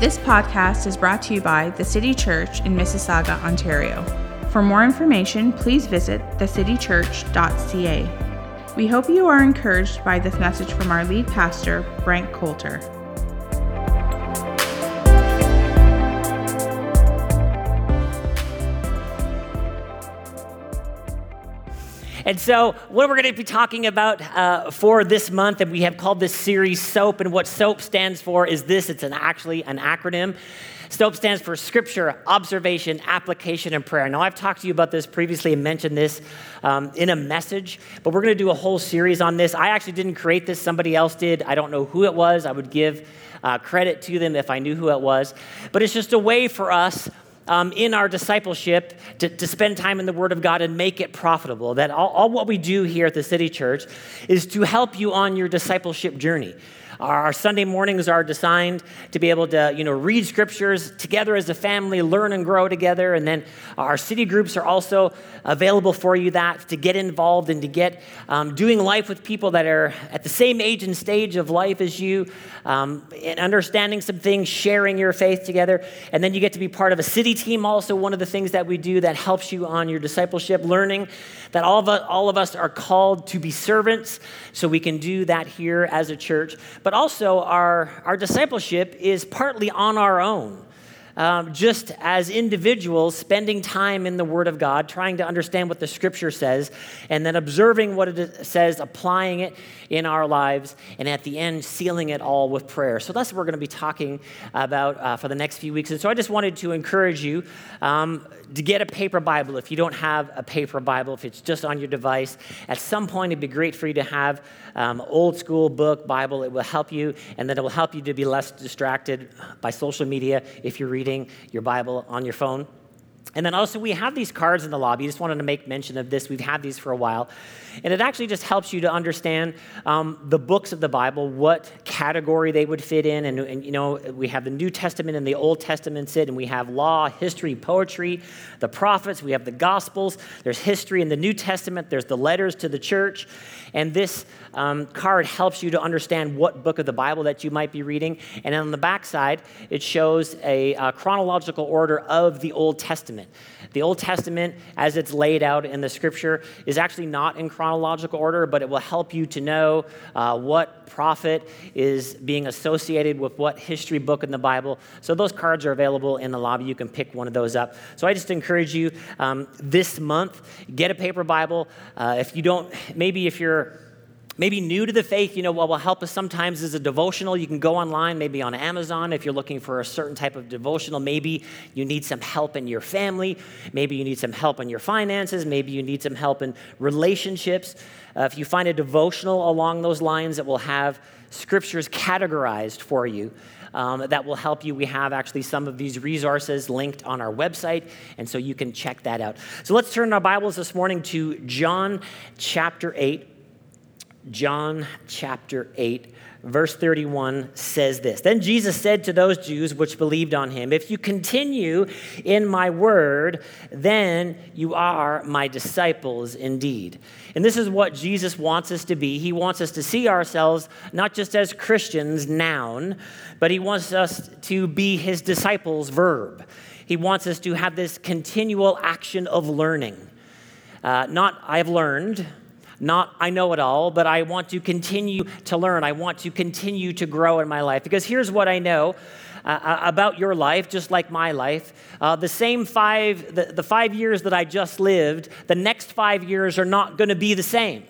This podcast is brought to you by the City Church in Mississauga, Ontario. For more information, please visit thecitychurch.ca. We hope you are encouraged by this message from our lead pastor, Frank Coulter. And so, what we're going to be talking about uh, for this month, and we have called this series SOAP, and what SOAP stands for is this it's an actually an acronym. SOAP stands for Scripture, Observation, Application, and Prayer. Now, I've talked to you about this previously and mentioned this um, in a message, but we're going to do a whole series on this. I actually didn't create this, somebody else did. I don't know who it was. I would give uh, credit to them if I knew who it was. But it's just a way for us um, in our discipleship to, to, spend time in the Word of God and make it profitable. That all, all what we do here at the City Church is to help you on your discipleship journey. Our Sunday mornings are designed to be able to, you know, read scriptures together as a family, learn and grow together. And then our city groups are also available for you that to get involved and to get um, doing life with people that are at the same age and stage of life as you, um, and understanding some things, sharing your faith together. And then you get to be part of a city team. Also, one of the things that we do that helps you on your discipleship, learning that all of us, all of us are called to be servants, so we can do that here as a church. But but also our, our discipleship is partly on our own. Um, just as individuals spending time in the Word of God, trying to understand what the Scripture says, and then observing what it says, applying it in our lives, and at the end, sealing it all with prayer. So that's what we're going to be talking about uh, for the next few weeks. And so I just wanted to encourage you um, to get a paper Bible. If you don't have a paper Bible, if it's just on your device, at some point it'd be great for you to have um, old school book Bible. It will help you, and then it will help you to be less distracted by social media if you're reading your Bible on your phone. And then also, we have these cards in the lobby. Just wanted to make mention of this. We've had these for a while. And it actually just helps you to understand um, the books of the Bible, what category they would fit in. And, and, you know, we have the New Testament and the Old Testament sit, and we have law, history, poetry, the prophets, we have the Gospels, there's history in the New Testament, there's the letters to the church. And this um, card helps you to understand what book of the Bible that you might be reading. And on the back side, it shows a, a chronological order of the Old Testament. The Old Testament, as it's laid out in the scripture, is actually not in chronological order, but it will help you to know uh, what prophet is being associated with what history book in the Bible. So those cards are available in the lobby. You can pick one of those up. So I just encourage you um, this month, get a paper Bible. Uh, if you don't, maybe if you're maybe new to the faith, you know, what will help us sometimes is a devotional. You can go online, maybe on Amazon, if you're looking for a certain type of devotional. Maybe you need some help in your family. Maybe you need some help in your finances. Maybe you need some help in relationships. Uh, if you find a devotional along those lines that will have scriptures categorized for you, um, that will help you. We have actually some of these resources linked on our website, and so you can check that out. So let's turn our Bibles this morning to John chapter 8. John chapter 8, verse 31 says this Then Jesus said to those Jews which believed on him, If you continue in my word, then you are my disciples indeed. And this is what Jesus wants us to be. He wants us to see ourselves not just as Christians, noun, but he wants us to be his disciples, verb. He wants us to have this continual action of learning. Uh, not, I've learned, not I know it all, but I want to continue to learn. I want to continue to grow in my life. Because here's what I know. Uh, uh, about your life, just like my life. Uh, the same five, the, the five years that I just lived, the next five years are not going to be the same.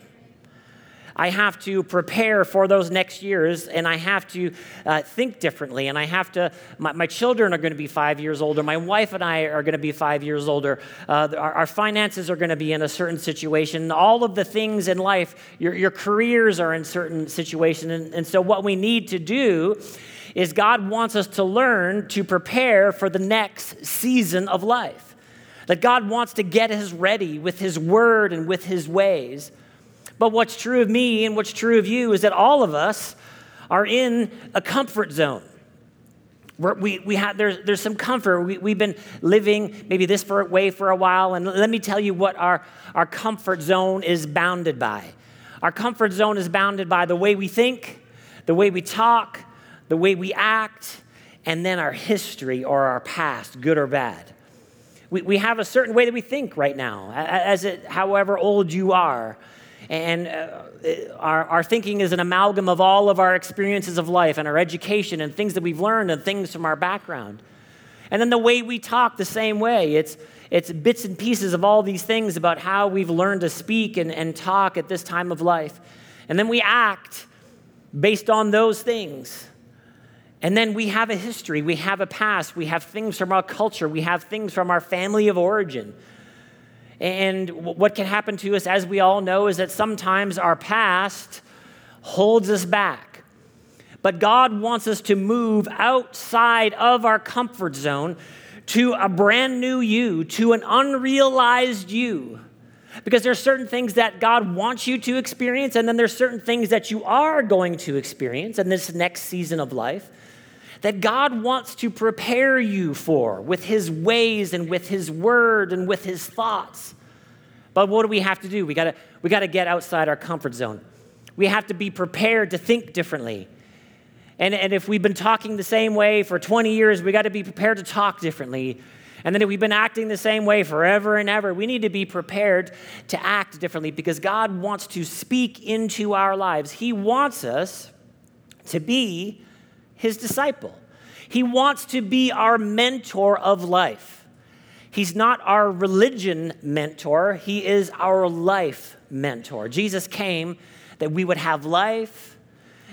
I have to prepare for those next years and I have to uh, think differently. And I have to, my, my, children are going to be five years older. My wife and I are going to be five years older. Uh, our, our, finances are going to be in a certain situation. All of the things in life, your, your careers are in certain situations. And, and so, what we need to do is God wants us to learn to prepare for the next season of life. That God wants to get us ready with His word and with His ways. But what's true of me and what's true of you is that all of us are in a comfort zone. We're, we, we have, there's, there's some comfort. We, we've been living maybe this for, way for a while, and let me tell you what our, our comfort zone is bounded by. Our comfort zone is bounded by the way we think, the way we talk, the way we act, and then our history or our past, good or bad. We, we have a certain way that we think right now, as it, however old you are. And uh, our, our thinking is an amalgam of all of our experiences of life and our education and things that we've learned and things from our background. And then the way we talk, the same way. It's, it's bits and pieces of all these things about how we've learned to speak and, and talk at this time of life. And then we act based on those things. And then we have a history, we have a past, we have things from our culture, we have things from our family of origin. And what can happen to us, as we all know, is that sometimes our past holds us back. But God wants us to move outside of our comfort zone to a brand new you, to an unrealized you. Because there are certain things that God wants you to experience, and then there's certain things that you are going to experience in this next season of life that God wants to prepare you for with His ways and with His word and with His thoughts. But what do we have to do? We gotta, we gotta get outside our comfort zone. We have to be prepared to think differently. And, and if we've been talking the same way for 20 years, we got to be prepared to talk differently. And then if we've been acting the same way forever and ever, we need to be prepared to act differently because God wants to speak into our lives. He wants us to be his disciple. He wants to be our mentor of life. He's not our religion mentor, he is our life mentor. Jesus came that we would have life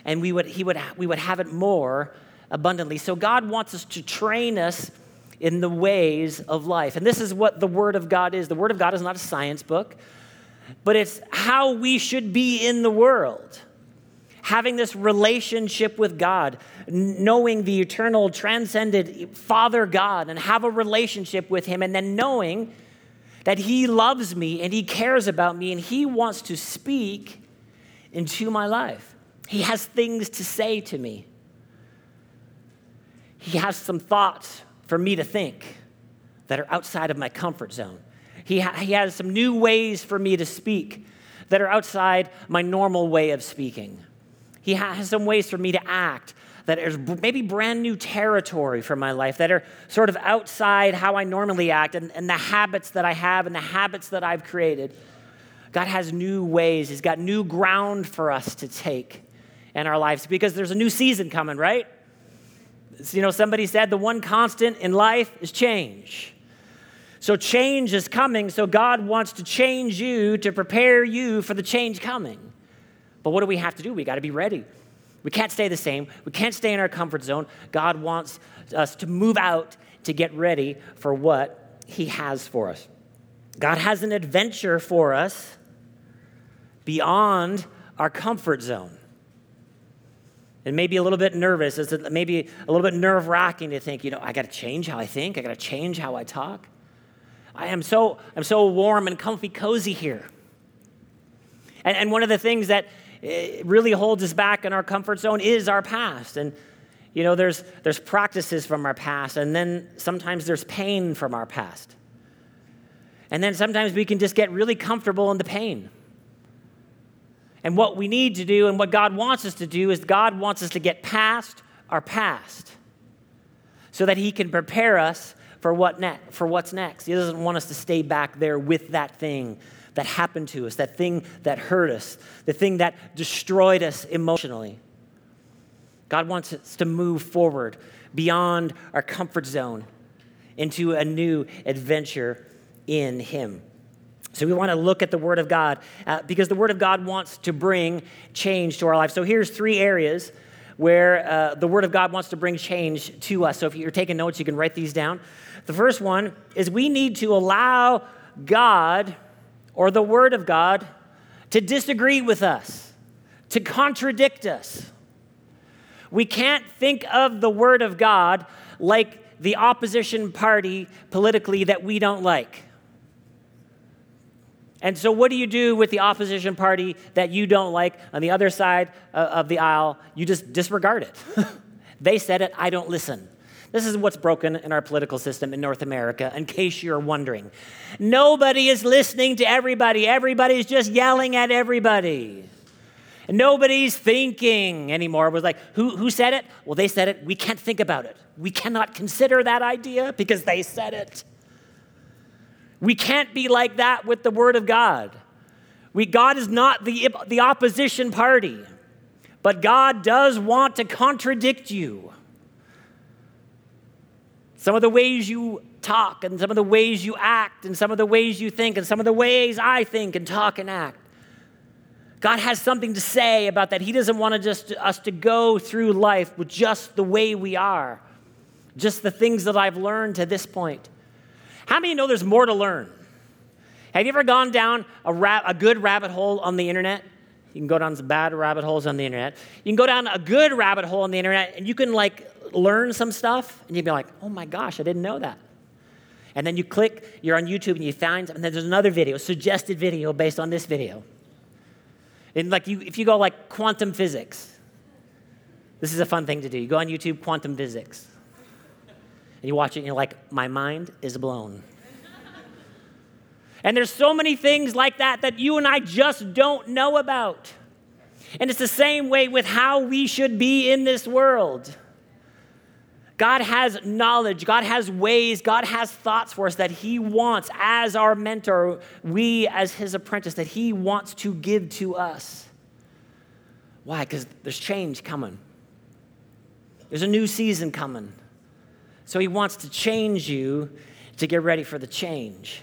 and we would, he would, we would have it more abundantly. So God wants us to train us in the ways of life. And this is what the Word of God is. The Word of God is not a science book, but it's how we should be in the world having this relationship with God, knowing the eternal, transcended Father God, and have a relationship with Him, and then knowing that He loves me and He cares about me and He wants to speak into my life. He has things to say to me. He has some thoughts for me to think that are outside of my comfort zone. He, ha- he has some new ways for me to speak that are outside my normal way of speaking. He has some ways for me to act that is maybe brand new territory for my life that are sort of outside how I normally act and, and the habits that I have and the habits that I've created. God has new ways, He's got new ground for us to take in our lives because there's a new season coming, right? You know, somebody said the one constant in life is change. So change is coming, so God wants to change you to prepare you for the change coming. But what do we have to do? We got to be ready. We can't stay the same. We can't stay in our comfort zone. God wants us to move out to get ready for what He has for us. God has an adventure for us beyond our comfort zone. It may be a little bit nervous. It's maybe a little bit nerve wracking to think, you know, I got to change how I think. I got to change how I talk. I am so, I'm so warm and comfy, cozy here. And, and one of the things that really holds us back in our comfort zone is our past. And, you know, there's, there's practices from our past, and then sometimes there's pain from our past. And then sometimes we can just get really comfortable in the pain. And what we need to do and what God wants us to do is God wants us to get past our past so that He can prepare us for, what ne- for what's next. He doesn't want us to stay back there with that thing that happened to us, that thing that hurt us, the thing that destroyed us emotionally. God wants us to move forward beyond our comfort zone into a new adventure in Him. So we want to look at the Word of God uh, because the Word of God wants to bring change to our life. So here's three areas where uh, the Word of God wants to bring change to us. So if you're taking notes, you can write these down. The first one is we need to allow God or the Word of God to disagree with us, to contradict us. We can't think of the Word of God like the opposition party politically that we don't like. And so, what do you do with the opposition party that you don't like on the other side uh, of the aisle? You just disregard it. they said it, I don't listen. This is what's broken in our political system in North America, in case you're wondering. Nobody is listening to everybody, everybody's just yelling at everybody. And Nobody's thinking anymore. It was like, who, who said it? Well, they said it. We can't think about it. We cannot consider that idea because they said it. We can't be like that with the Word of God. We, God is not the, the opposition party, but God does want to contradict you. Some of the ways you talk, and some of the ways you act, and some of the ways you think, and some of the ways I think and talk and act. God has something to say about that. He doesn't want to just us to go through life with just the way we are, just the things that I've learned to this point. How many know there's more to learn? Have you ever gone down a, ra- a good rabbit hole on the internet? You can go down some bad rabbit holes on the internet. You can go down a good rabbit hole on the internet and you can like learn some stuff and you'd be like, oh my gosh, I didn't know that. And then you click, you're on YouTube and you find, and then there's another video, suggested video based on this video. And like you, if you go like quantum physics, this is a fun thing to do. You go on YouTube, quantum physics, and you watch it and you're like, my mind is blown. and there's so many things like that that you and I just don't know about. And it's the same way with how we should be in this world. God has knowledge, God has ways, God has thoughts for us that He wants as our mentor, we as His apprentice, that He wants to give to us. Why? Because there's change coming, there's a new season coming. So He wants to change you to get ready for the change.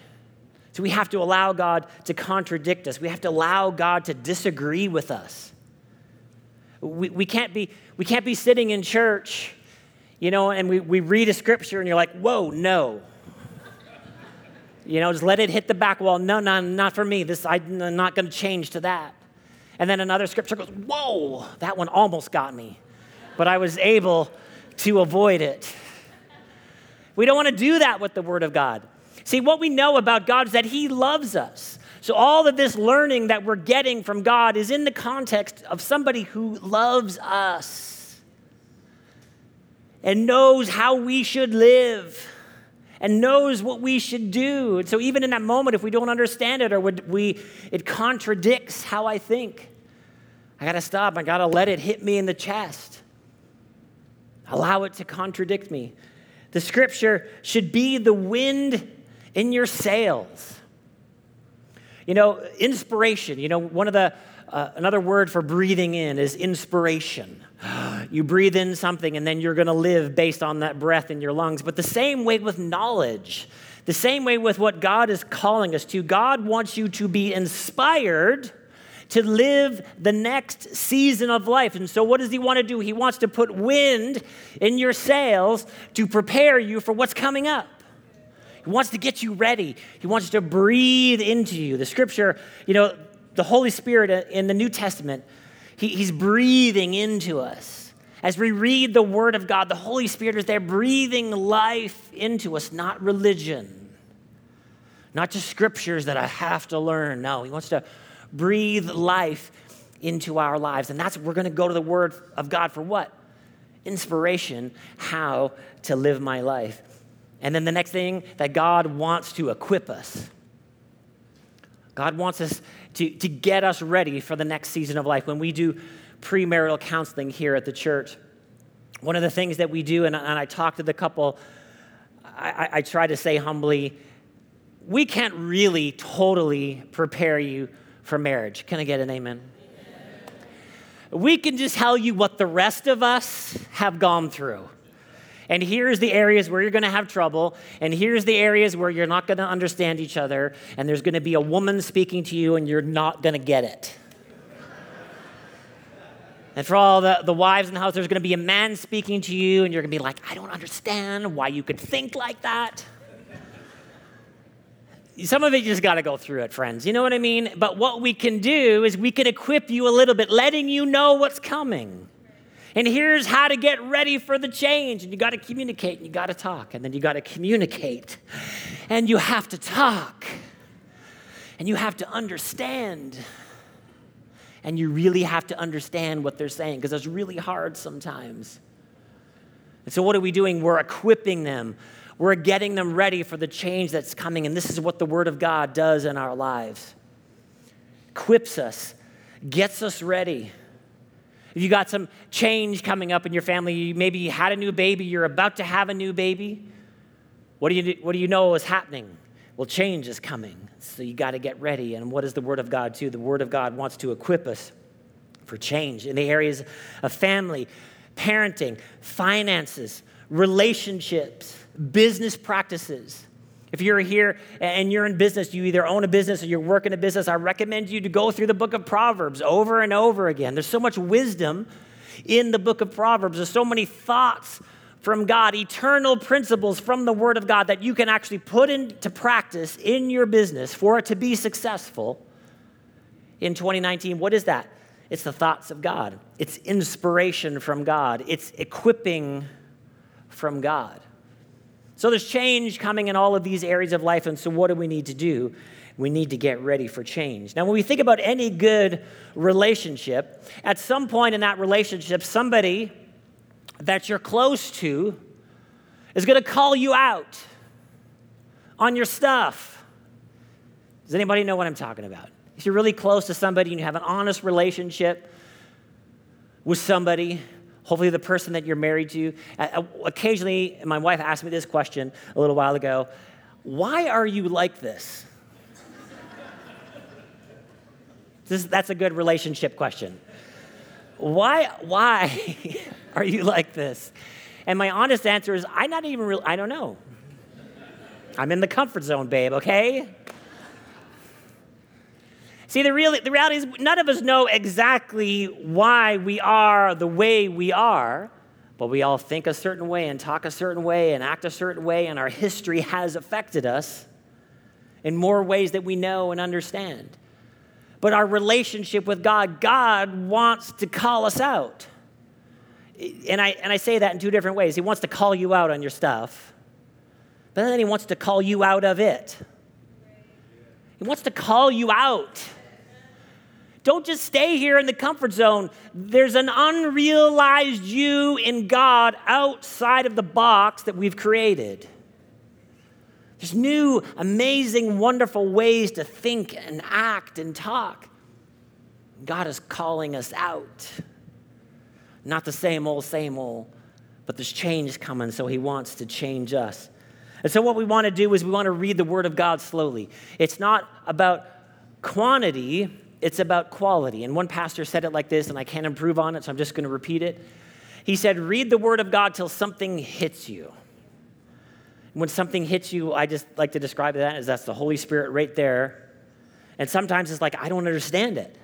So we have to allow God to contradict us, we have to allow God to disagree with us. We, we, can't, be, we can't be sitting in church you know, and we, we read a scripture and you're like, whoa, no. you know, just let it hit the back wall. No, no, not for me. This I'm not going to change to that. And then another scripture goes, whoa, that one almost got me, but I was able to avoid it. We don't want to do that with the Word of God. See, what we know about God is that He loves us. So, all of this learning that we're getting from God is in the context of somebody who loves us and knows how we should live and knows what we should do. And so even in that moment, if we don't understand it or we, it contradicts how I think, I got to stop. I got to let it hit me in the chest. Allow it to contradict me. The scripture should be the wind in your sails. You know, inspiration, you know, one of the, uh, another word for breathing in is inspiration. You breathe in something and then you're going to live based on that breath in your lungs. But the same way with knowledge, the same way with what God is calling us to. God wants you to be inspired to live the next season of life. And so, what does He want to do? He wants to put wind in your sails to prepare you for what's coming up. He wants to get you ready. He wants to breathe into you. The scripture, you know, the Holy Spirit in the New Testament, he, He's breathing into us. As we read the Word of God, the Holy Spirit is there breathing life into us, not religion, not just scriptures that I have to learn. No, He wants to breathe life into our lives. And that's we're going to go to the Word of God for what? Inspiration, how to live my life. And then the next thing that God wants to equip us. God wants us to, to get us ready for the next season of life. When we do premarital counseling here at the church. One of the things that we do, and, and I talk to the couple, I, I try to say humbly, we can't really totally prepare you for marriage. Can I get an amen? amen? We can just tell you what the rest of us have gone through. And here's the areas where you're going to have trouble. And here's the areas where you're not going to understand each other. And there's going to be a woman speaking to you, and you're not going to get it. And for all the, the wives in the house, there's going to be a man speaking to you, and you're going to be like, I don't understand why you could think like that. Some of it you just got to go through it, friends. You know what I mean? But what we can do is we can equip you a little bit, letting you know what's coming. And here's how to get ready for the change. And you got to communicate, and you got to talk, and then you got to communicate, and you have to talk, and you have to understand and you really have to understand what they're saying because it's really hard sometimes. And so, what are we doing? We're equipping them, we're getting them ready for the change that's coming. And this is what the Word of God does in our lives equips us, gets us ready. If you got some change coming up in your family, maybe you had a new baby, you're about to have a new baby. What do you, what do you know is happening? Well, change is coming. So you got to get ready. And what is the Word of God, too? The Word of God wants to equip us for change in the areas of family, parenting, finances, relationships, business practices. If you're here and you're in business, you either own a business or you're working a business, I recommend you to go through the book of Proverbs over and over again. There's so much wisdom in the book of Proverbs. There's so many thoughts from God, eternal principles from the Word of God that you can actually put into practice in your business for it to be successful in 2019. What is that? It's the thoughts of God, it's inspiration from God, it's equipping from God. So there's change coming in all of these areas of life. And so, what do we need to do? We need to get ready for change. Now, when we think about any good relationship, at some point in that relationship, somebody that you're close to is going to call you out on your stuff. Does anybody know what I'm talking about? If you're really close to somebody and you have an honest relationship with somebody, hopefully the person that you're married to. Uh, uh, occasionally, my wife asked me this question a little while ago Why are you like this? this that's a good relationship question. Why, why are you like this? And my honest answer is, I not even really, I don't know. I'm in the comfort zone, babe, okay? See, the, real, the reality is, none of us know exactly why we are the way we are, but we all think a certain way and talk a certain way and act a certain way, and our history has affected us in more ways that we know and understand. But our relationship with God, God wants to call us out. And I, and I say that in two different ways. He wants to call you out on your stuff, but then he wants to call you out of it. He wants to call you out. Don't just stay here in the comfort zone. There's an unrealized you in God outside of the box that we've created. There's new, amazing, wonderful ways to think and act and talk. God is calling us out. Not the same old, same old, but there's change coming, so He wants to change us. And so, what we want to do is we want to read the Word of God slowly. It's not about quantity, it's about quality. And one pastor said it like this, and I can't improve on it, so I'm just going to repeat it. He said, Read the Word of God till something hits you. When something hits you, I just like to describe that as that's the Holy Spirit right there. And sometimes it's like, I don't understand it.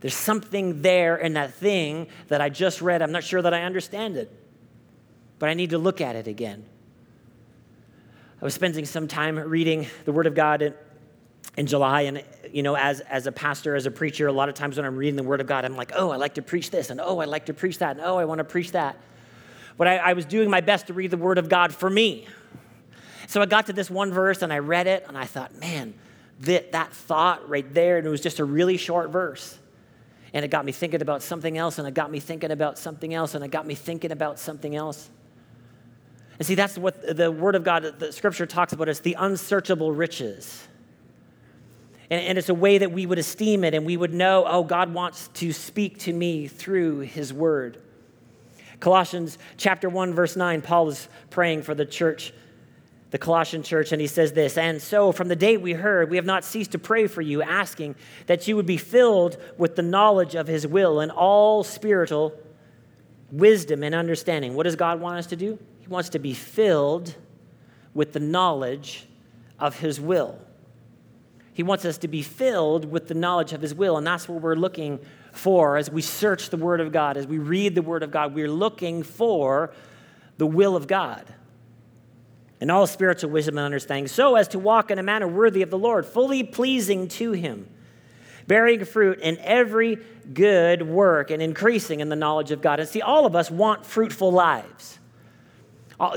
There's something there in that thing that I just read. I'm not sure that I understand it, but I need to look at it again. I was spending some time reading the Word of God in July. And, you know, as, as a pastor, as a preacher, a lot of times when I'm reading the Word of God, I'm like, oh, I like to preach this, and oh, I like to preach that, and oh, I want to preach that. But I, I was doing my best to read the Word of God for me. So I got to this one verse and I read it, and I thought, man, that, that thought right there, and it was just a really short verse. And it got me thinking about something else, and it got me thinking about something else, and it got me thinking about something else. And see, that's what the Word of God, the Scripture talks about, is the unsearchable riches. And, and it's a way that we would esteem it and we would know, oh, God wants to speak to me through his word. Colossians chapter 1, verse 9, Paul is praying for the church, the Colossian church, and he says this And so from the day we heard, we have not ceased to pray for you, asking that you would be filled with the knowledge of his will and all spiritual wisdom and understanding. What does God want us to do? He wants to be filled with the knowledge of his will. He wants us to be filled with the knowledge of His will. And that's what we're looking for as we search the Word of God, as we read the Word of God. We're looking for the will of God and all spiritual wisdom and understanding, so as to walk in a manner worthy of the Lord, fully pleasing to Him, bearing fruit in every good work and increasing in the knowledge of God. And see, all of us want fruitful lives.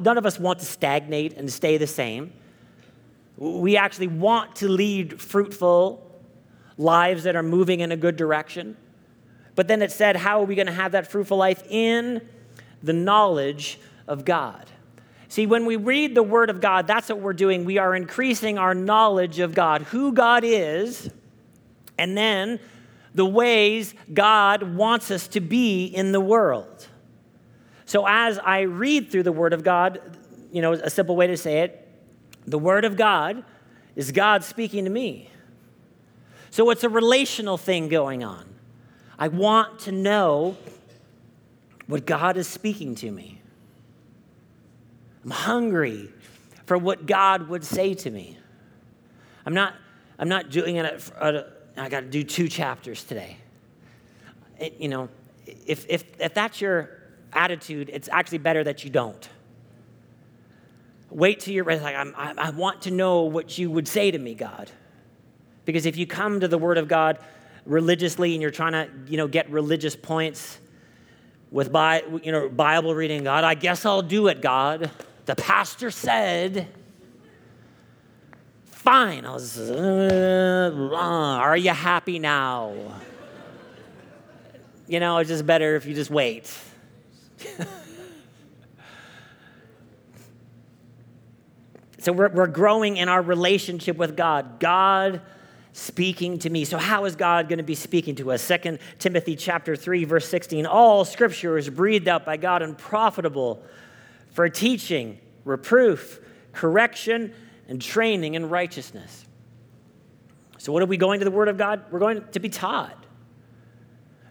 None of us want to stagnate and stay the same. We actually want to lead fruitful lives that are moving in a good direction. But then it said, how are we going to have that fruitful life? In the knowledge of God. See, when we read the Word of God, that's what we're doing. We are increasing our knowledge of God, who God is, and then the ways God wants us to be in the world. So as I read through the Word of God, you know, a simple way to say it, the Word of God is God speaking to me. So it's a relational thing going on. I want to know what God is speaking to me. I'm hungry for what God would say to me. I'm not, I'm not doing it, I got to do two chapters today. It, you know, if, if, if that's your attitude, it's actually better that you don't. Wait till you're. Like, i I want to know what you would say to me, God. Because if you come to the Word of God religiously and you're trying to, you know, get religious points with Bi- you know, Bible reading, God, I guess I'll do it, God. The pastor said, fine. I was, uh, are you happy now? You know, it's just better if you just wait. so we're, we're growing in our relationship with God. God speaking to me. So how is God going to be speaking to us? 2 Timothy chapter 3 verse 16. All scripture is breathed out by God and profitable for teaching, reproof, correction, and training in righteousness. So what are we going to the word of God? We're going to be taught.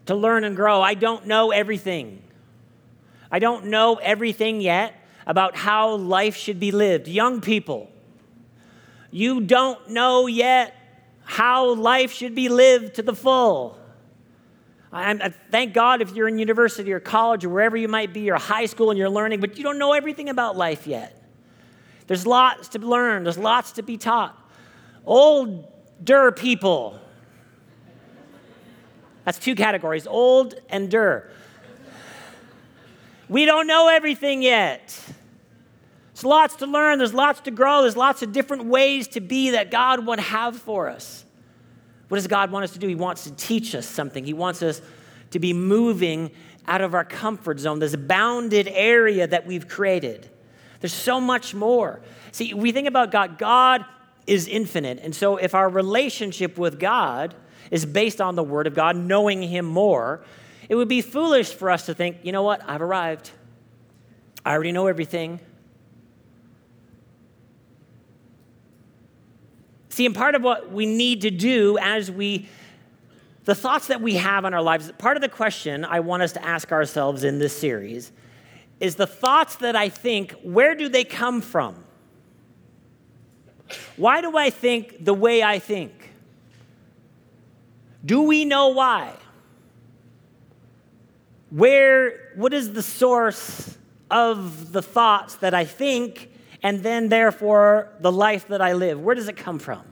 To learn and grow. I don't know everything. I don't know everything yet about how life should be lived. Young people, you don't know yet how life should be lived to the full. I, I, thank God if you're in university or college or wherever you might be or high school and you're learning, but you don't know everything about life yet. There's lots to learn, there's lots to be taught. Older people. That's two categories old and der. We don't know everything yet. There's lots to learn, there's lots to grow, there's lots of different ways to be that God would have for us. What does God want us to do? He wants to teach us something. He wants us to be moving out of our comfort zone, this bounded area that we've created. There's so much more. See, we think about God, God is infinite. And so if our relationship with God is based on the Word of God, knowing Him more, it would be foolish for us to think, you know what, I've arrived. I already know everything. See, and part of what we need to do as we, the thoughts that we have in our lives, part of the question I want us to ask ourselves in this series is the thoughts that I think, where do they come from? Why do I think the way I think? Do we know why? Where, what is the source of the thoughts that I think and then therefore the life that I live? Where does it come from?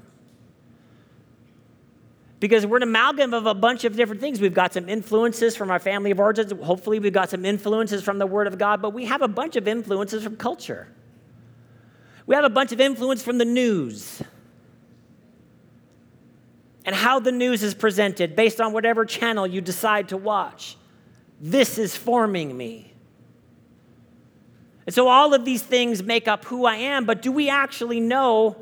Because we're an amalgam of a bunch of different things. We've got some influences from our family of origins. Hopefully, we've got some influences from the Word of God, but we have a bunch of influences from culture. We have a bunch of influence from the news and how the news is presented based on whatever channel you decide to watch. This is forming me. And so all of these things make up who I am, but do we actually know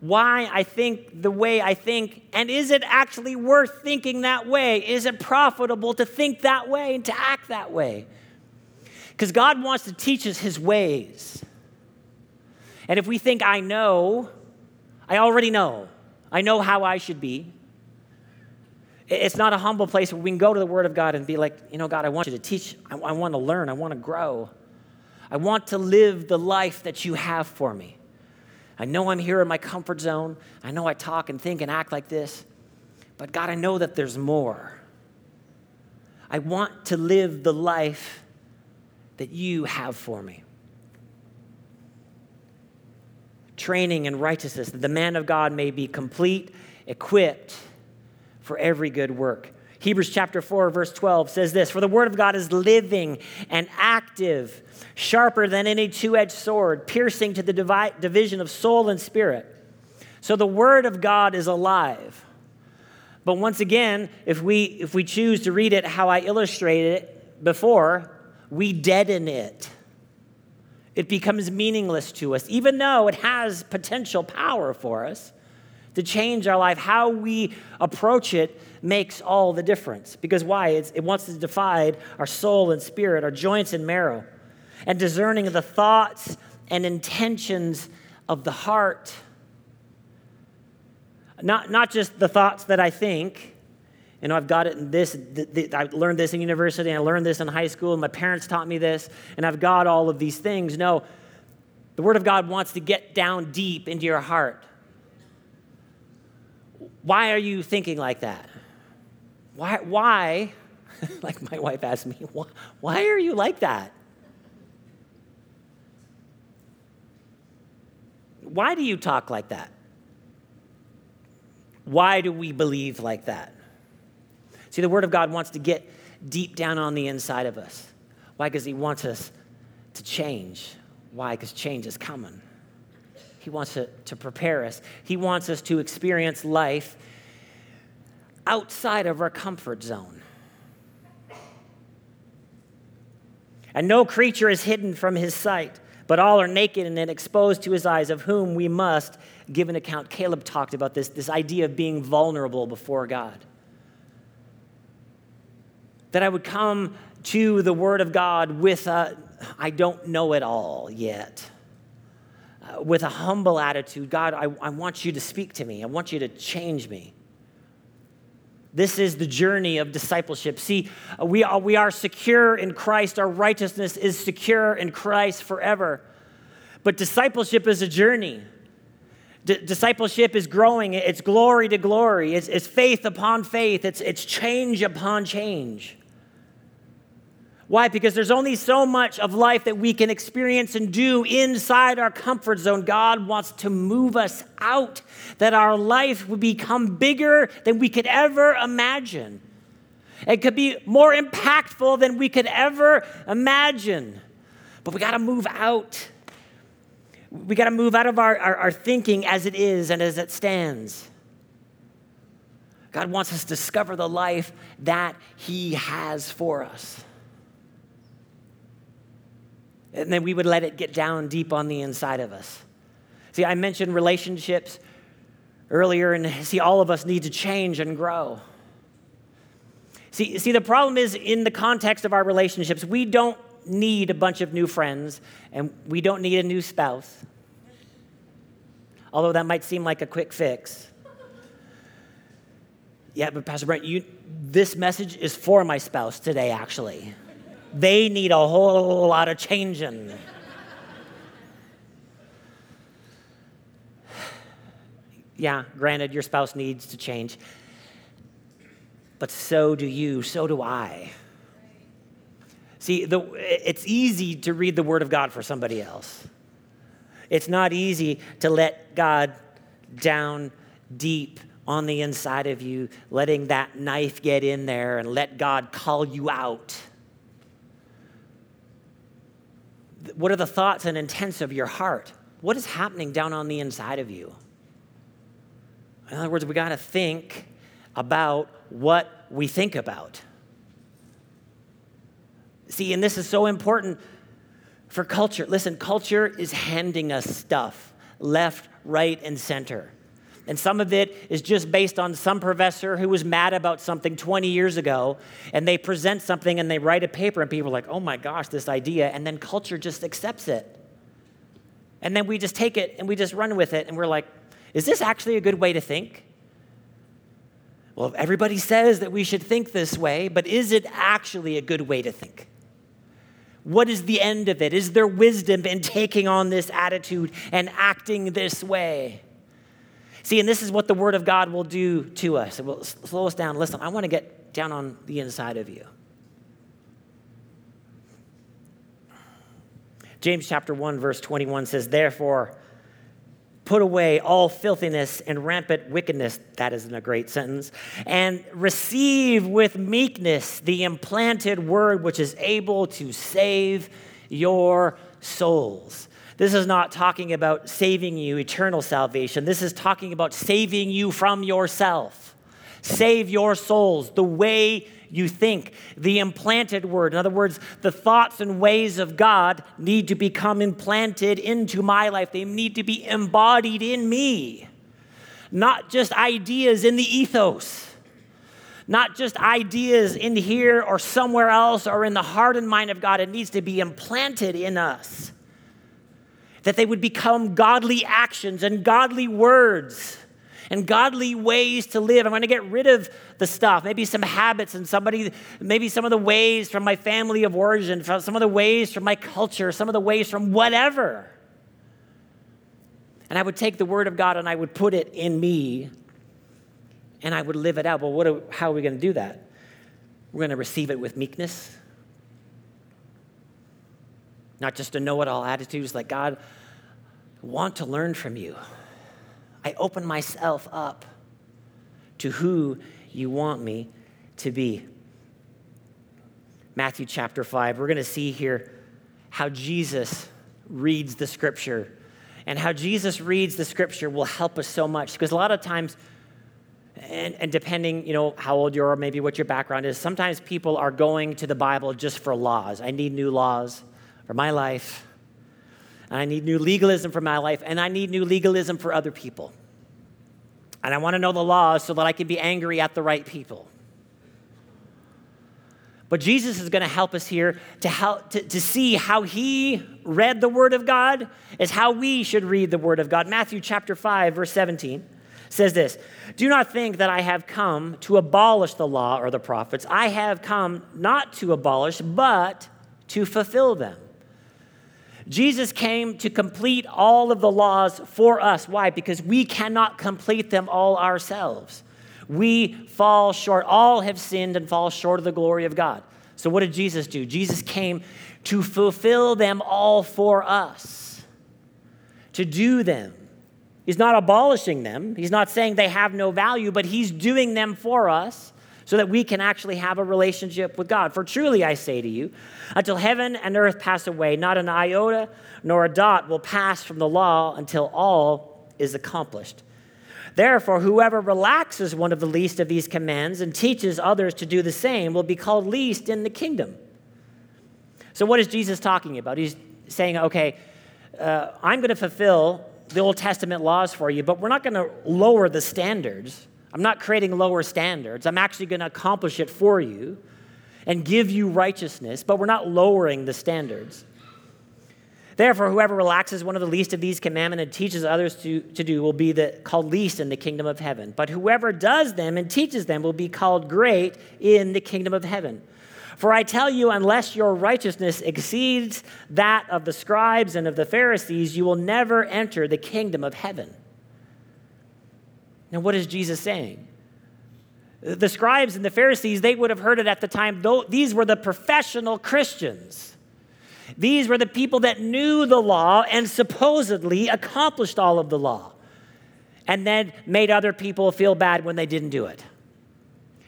why I think the way I think? And is it actually worth thinking that way? Is it profitable to think that way and to act that way? Because God wants to teach us his ways. And if we think I know, I already know. I know how I should be. It's not a humble place where we can go to the Word of God and be like, you know, God, I want you to teach. I, I want to learn. I want to grow. I want to live the life that you have for me. I know I'm here in my comfort zone. I know I talk and think and act like this. But God, I know that there's more. I want to live the life that you have for me. training in righteousness, that the man of God may be complete, equipped for every good work. Hebrews chapter 4, verse 12 says this For the word of God is living and active, sharper than any two edged sword, piercing to the divi- division of soul and spirit. So the word of God is alive. But once again, if we, if we choose to read it how I illustrated it before, we deaden it it becomes meaningless to us, even though it has potential power for us. To change our life. How we approach it makes all the difference. Because why? It's, it wants to divide our soul and spirit, our joints and marrow, and discerning the thoughts and intentions of the heart. Not, not just the thoughts that I think. You know, I've got it in this, th- th- I learned this in university, and I learned this in high school, and my parents taught me this, and I've got all of these things. No, the Word of God wants to get down deep into your heart. Why are you thinking like that? Why, why like my wife asked me, why, why are you like that? Why do you talk like that? Why do we believe like that? See, the Word of God wants to get deep down on the inside of us. Why? Because He wants us to change. Why? Because change is coming. He wants to, to prepare us, He wants us to experience life outside of our comfort zone. And no creature is hidden from his sight, but all are naked and exposed to his eyes, of whom we must give an account. Caleb talked about this, this idea of being vulnerable before God. That I would come to the Word of God with a, I don't know it all yet. With a humble attitude God, I, I want you to speak to me. I want you to change me. This is the journey of discipleship. See, we are, we are secure in Christ. Our righteousness is secure in Christ forever. But discipleship is a journey. D- discipleship is growing, it's glory to glory, it's, it's faith upon faith, it's, it's change upon change. Why? Because there's only so much of life that we can experience and do inside our comfort zone. God wants to move us out, that our life would become bigger than we could ever imagine. It could be more impactful than we could ever imagine. But we got to move out. We got to move out of our, our, our, thinking as it is and as it stands. God wants us to discover the life that He has for us and then we would let it get down deep on the inside of us. See, I mentioned relationships earlier, and see, all of us need to change and grow. See, see, the problem is in the context of our relationships, we don't need a bunch of new friends, and we don't need a new spouse. Although that might seem like a quick fix. Yeah, but Pastor Brent, you, this message is for my spouse today, actually they need a whole lot of changing. yeah, granted, your spouse needs to change, but so do you, so do I. See, the, it's easy to read the Word of God for somebody else. It's not easy to let God down deep on the inside of you, letting that knife get in there and let God call you out. What are the thoughts and intents of your heart? What is happening down on the inside of you? In other words, we got to think about what we think about. See, and this is so important for culture. Listen, culture is handing us stuff left, right, and center. And some of it is just based on some professor who was mad about something 20 years ago, and they present something and they write a paper, and people are like, oh my gosh, this idea. And then culture just accepts it. And then we just take it and we just run with it, and we're like, is this actually a good way to think? Well, everybody says that we should think this way, but is it actually a good way to think? What is the end of it? Is there wisdom in taking on this attitude and acting this way? See, and this is what the Word of God will do to us. It will slow us down. Listen, I want to get down on the inside of you. James chapter 1, verse 21 says, Therefore, put away all filthiness and rampant wickedness. That isn't a great sentence. And receive with meekness the implanted word which is able to save your souls. This is not talking about saving you eternal salvation. This is talking about saving you from yourself. Save your souls, the way you think, the implanted word. In other words, the thoughts and ways of God need to become implanted into my life, they need to be embodied in me. not just ideas in the ethos, not just ideas in here or somewhere else or in the heart and mind of God. It needs to be implanted in us. That they would become godly actions and godly words and godly ways to live. I'm going to get rid of the stuff, maybe some habits and somebody, maybe some of the ways from my family of origin, some of the ways from my culture, some of the ways from whatever. And I would take the word of God and I would put it in me and I would live it out. Well, what how are we going to do that? We're going to receive it with meekness. Not just a know it all attitude. attitudes like, God, want to learn from you. I open myself up to who you want me to be. Matthew chapter 5, we're going to see here how Jesus reads the scripture. And how Jesus reads the scripture will help us so much because a lot of times, and, and depending, you know, how old you are, maybe what your background is, sometimes people are going to the Bible just for laws. I need new laws for my life. And I need new legalism for my life, and I need new legalism for other people. And I want to know the laws so that I can be angry at the right people. But Jesus is going to help us here to, help, to, to see how he read the Word of God is how we should read the Word of God. Matthew chapter 5, verse 17 says this Do not think that I have come to abolish the law or the prophets. I have come not to abolish, but to fulfill them. Jesus came to complete all of the laws for us. Why? Because we cannot complete them all ourselves. We fall short. All have sinned and fall short of the glory of God. So, what did Jesus do? Jesus came to fulfill them all for us, to do them. He's not abolishing them, He's not saying they have no value, but He's doing them for us so that we can actually have a relationship with God. For truly I say to you, until heaven and earth pass away, not an iota nor a dot will pass from the law until all is accomplished. Therefore, whoever relaxes one of the least of these commands and teaches others to do the same will be called least in the kingdom. So, what is Jesus talking about? He's saying, okay, uh, I'm going to fulfill the Old Testament laws for you, but we're not going to lower the standards. I'm not creating lower standards. I'm actually going to accomplish it for you and give you righteousness, but we're not lowering the standards. Therefore, whoever relaxes one of the least of these commandments and teaches others to, to do will be the, called least in the kingdom of heaven. But whoever does them and teaches them will be called great in the kingdom of heaven. For I tell you, unless your righteousness exceeds that of the scribes and of the Pharisees, you will never enter the kingdom of heaven. Now, what is Jesus saying? The scribes and the Pharisees, they would have heard it at the time. These were the professional Christians. These were the people that knew the law and supposedly accomplished all of the law and then made other people feel bad when they didn't do it.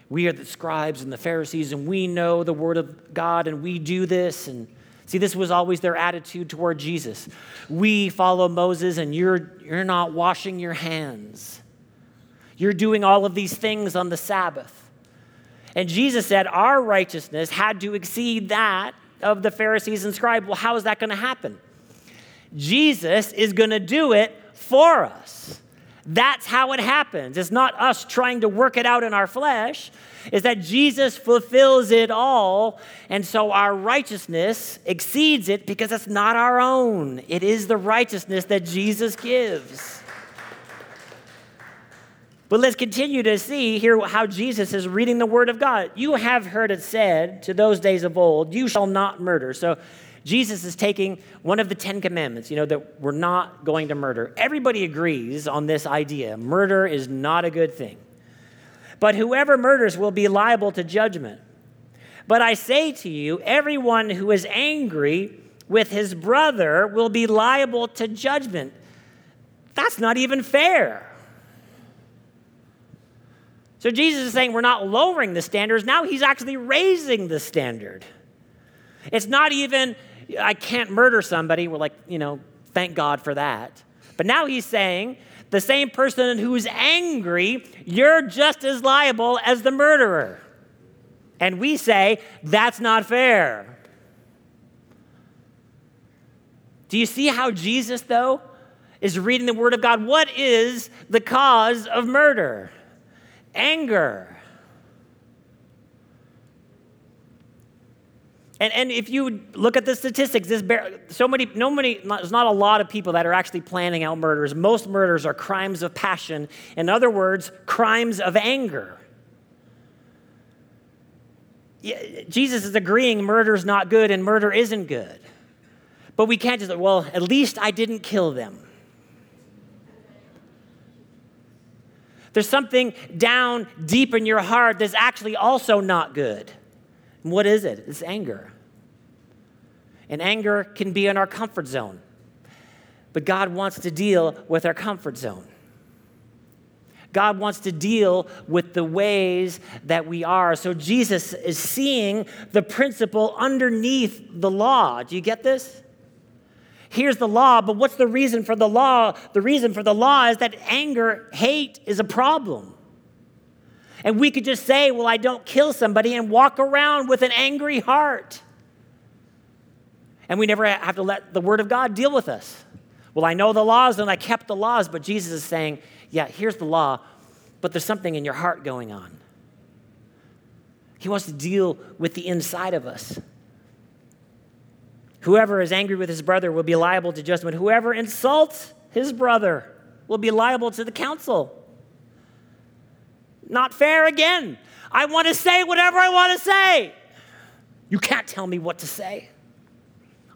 We are the scribes and the Pharisees, and we know the word of God, and we do this. And see, this was always their attitude toward Jesus. We follow Moses, and you're, you're not washing your hands. You're doing all of these things on the Sabbath. And Jesus said our righteousness had to exceed that of the Pharisees and scribes. Well, how is that going to happen? Jesus is going to do it for us. That's how it happens. It's not us trying to work it out in our flesh. Is that Jesus fulfills it all, and so our righteousness exceeds it because it's not our own. It is the righteousness that Jesus gives. But let's continue to see here how Jesus is reading the Word of God. You have heard it said to those days of old, You shall not murder. So Jesus is taking one of the Ten Commandments, you know, that we're not going to murder. Everybody agrees on this idea murder is not a good thing. But whoever murders will be liable to judgment. But I say to you, everyone who is angry with his brother will be liable to judgment. That's not even fair. So Jesus is saying we're not lowering the standards. Now he's actually raising the standard. It's not even, I can't murder somebody. We're like, you know, thank God for that. But now he's saying the same person who's angry, you're just as liable as the murderer. And we say, that's not fair. Do you see how Jesus, though, is reading the Word of God. What is the cause of murder? Anger. And, and if you look at the statistics, this so many, no many, there's not a lot of people that are actually planning out murders. Most murders are crimes of passion. In other words, crimes of anger. Jesus is agreeing murder is not good and murder isn't good. But we can't just, well, at least I didn't kill them. There's something down deep in your heart that's actually also not good. And what is it? It's anger. And anger can be in our comfort zone. But God wants to deal with our comfort zone. God wants to deal with the ways that we are. So Jesus is seeing the principle underneath the law. Do you get this? Here's the law, but what's the reason for the law? The reason for the law is that anger, hate is a problem. And we could just say, Well, I don't kill somebody and walk around with an angry heart. And we never have to let the Word of God deal with us. Well, I know the laws and I kept the laws, but Jesus is saying, yeah, here's the law, but there's something in your heart going on. He wants to deal with the inside of us. Whoever is angry with his brother will be liable to judgment. Whoever insults his brother will be liable to the council. Not fair again. I want to say whatever I want to say. You can't tell me what to say.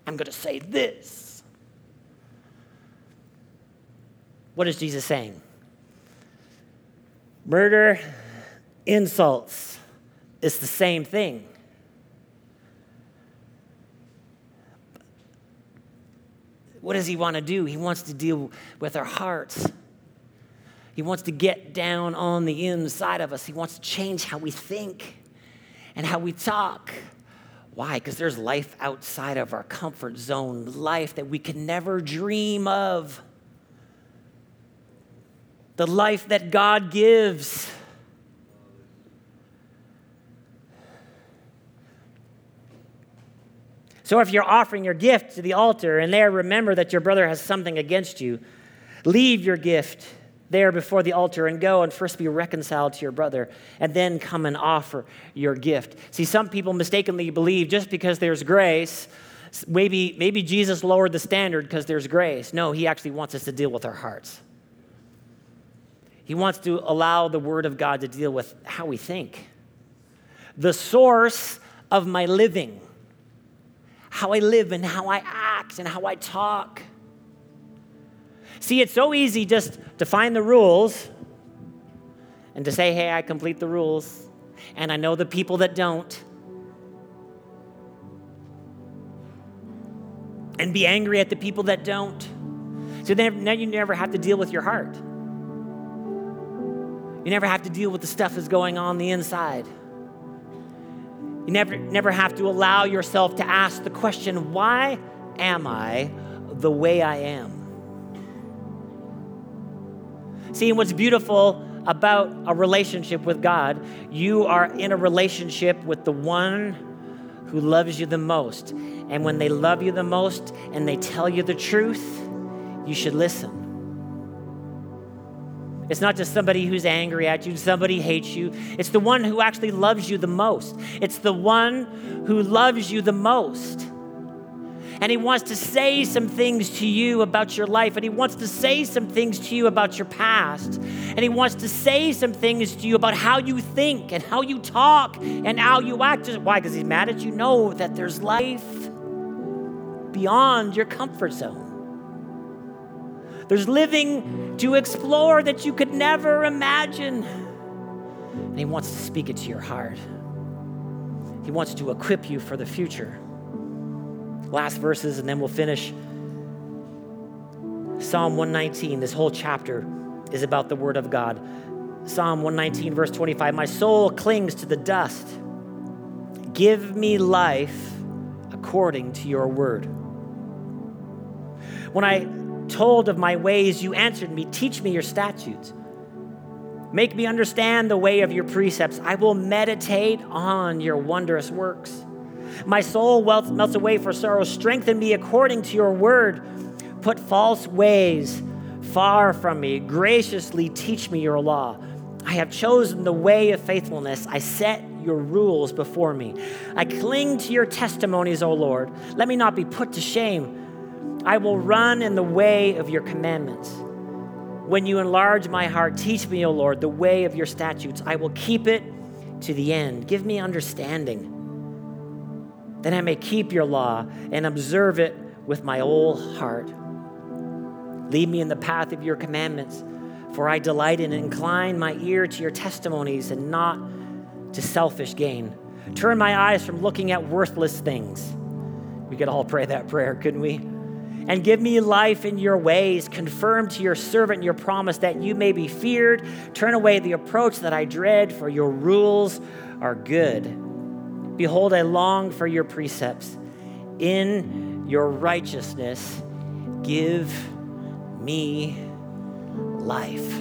I'm going to say this. What is Jesus saying? Murder, insults, it's the same thing. What does he want to do? He wants to deal with our hearts. He wants to get down on the inside of us. He wants to change how we think and how we talk. Why? Because there's life outside of our comfort zone, life that we can never dream of. The life that God gives. So if you're offering your gift to the altar and there remember that your brother has something against you, leave your gift there before the altar and go and first be reconciled to your brother and then come and offer your gift. See, some people mistakenly believe just because there's grace, maybe, maybe Jesus lowered the standard because there's grace. No, he actually wants us to deal with our hearts. He wants to allow the Word of God to deal with how we think. The source of my living, how I live and how I act and how I talk. See, it's so easy just to find the rules and to say, hey, I complete the rules, and I know the people that don't. And be angry at the people that don't. So then, now you never have to deal with your heart. You never have to deal with the stuff that's going on the inside. You never, never have to allow yourself to ask the question, why am I the way I am? See, what's beautiful about a relationship with God, you are in a relationship with the one who loves you the most. And when they love you the most and they tell you the truth, you should listen. It's not just somebody who's angry at you, somebody hates you. It's the one who actually loves you the most. It's the one who loves you the most and He wants to say some things to you about your life, and He wants to say some things to you about your past, and He wants to say some things to you about how you think and how you talk and how you act. Why? Because He's mad at you? Know that there's life beyond your comfort zone. There's living to explore that you could never imagine. And He wants to speak it to your heart. He wants to equip you for the future last verses, and then we'll finish. Psalm 119, this whole chapter is about the Word of God. Psalm 119, verse 25 My soul clings to the dust. Give me life according to your word. When I told of my ways, you answered me. Teach me your statutes. Make me understand the way of your precepts. I will meditate on your wondrous works. My soul melts away for sorrow. Strengthen me according to your word. Put false ways far from me. Graciously teach me your law. I have chosen the way of faithfulness. I set your rules before me. I cling to your testimonies, O Lord. Let me not be put to shame. I will run in the way of your commandments. When you enlarge my heart, teach me, O Lord, the way of your statutes. I will keep it to the end. Give me understanding. that I may keep your law and observe it with my whole heart. Lead me in the path of your commandments, for I delight in and incline my ear to your testimonies and not to selfish gain. Turn my eyes from looking at worthless things. We could all pray that prayer, couldn't we? And give me life in your ways. Confirm to your servant your promise that you may be feared. Turn away the approach that I dread, for your rules are good. Behold, I long for your precepts. In your righteousness, give me life.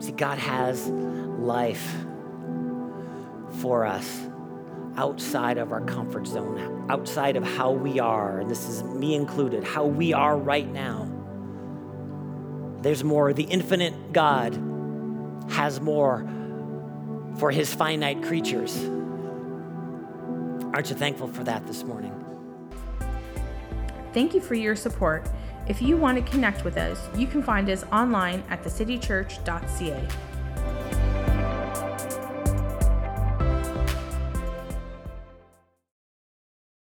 See, God has life for us outside of our comfort zone, outside of how we are, and this is me included, how we are right now. There's more. The infinite God has more for his finite creatures. Aren't you thankful for that this morning? Thank you for your support. If you want to connect with us, you can find us online at thecitychurch.ca.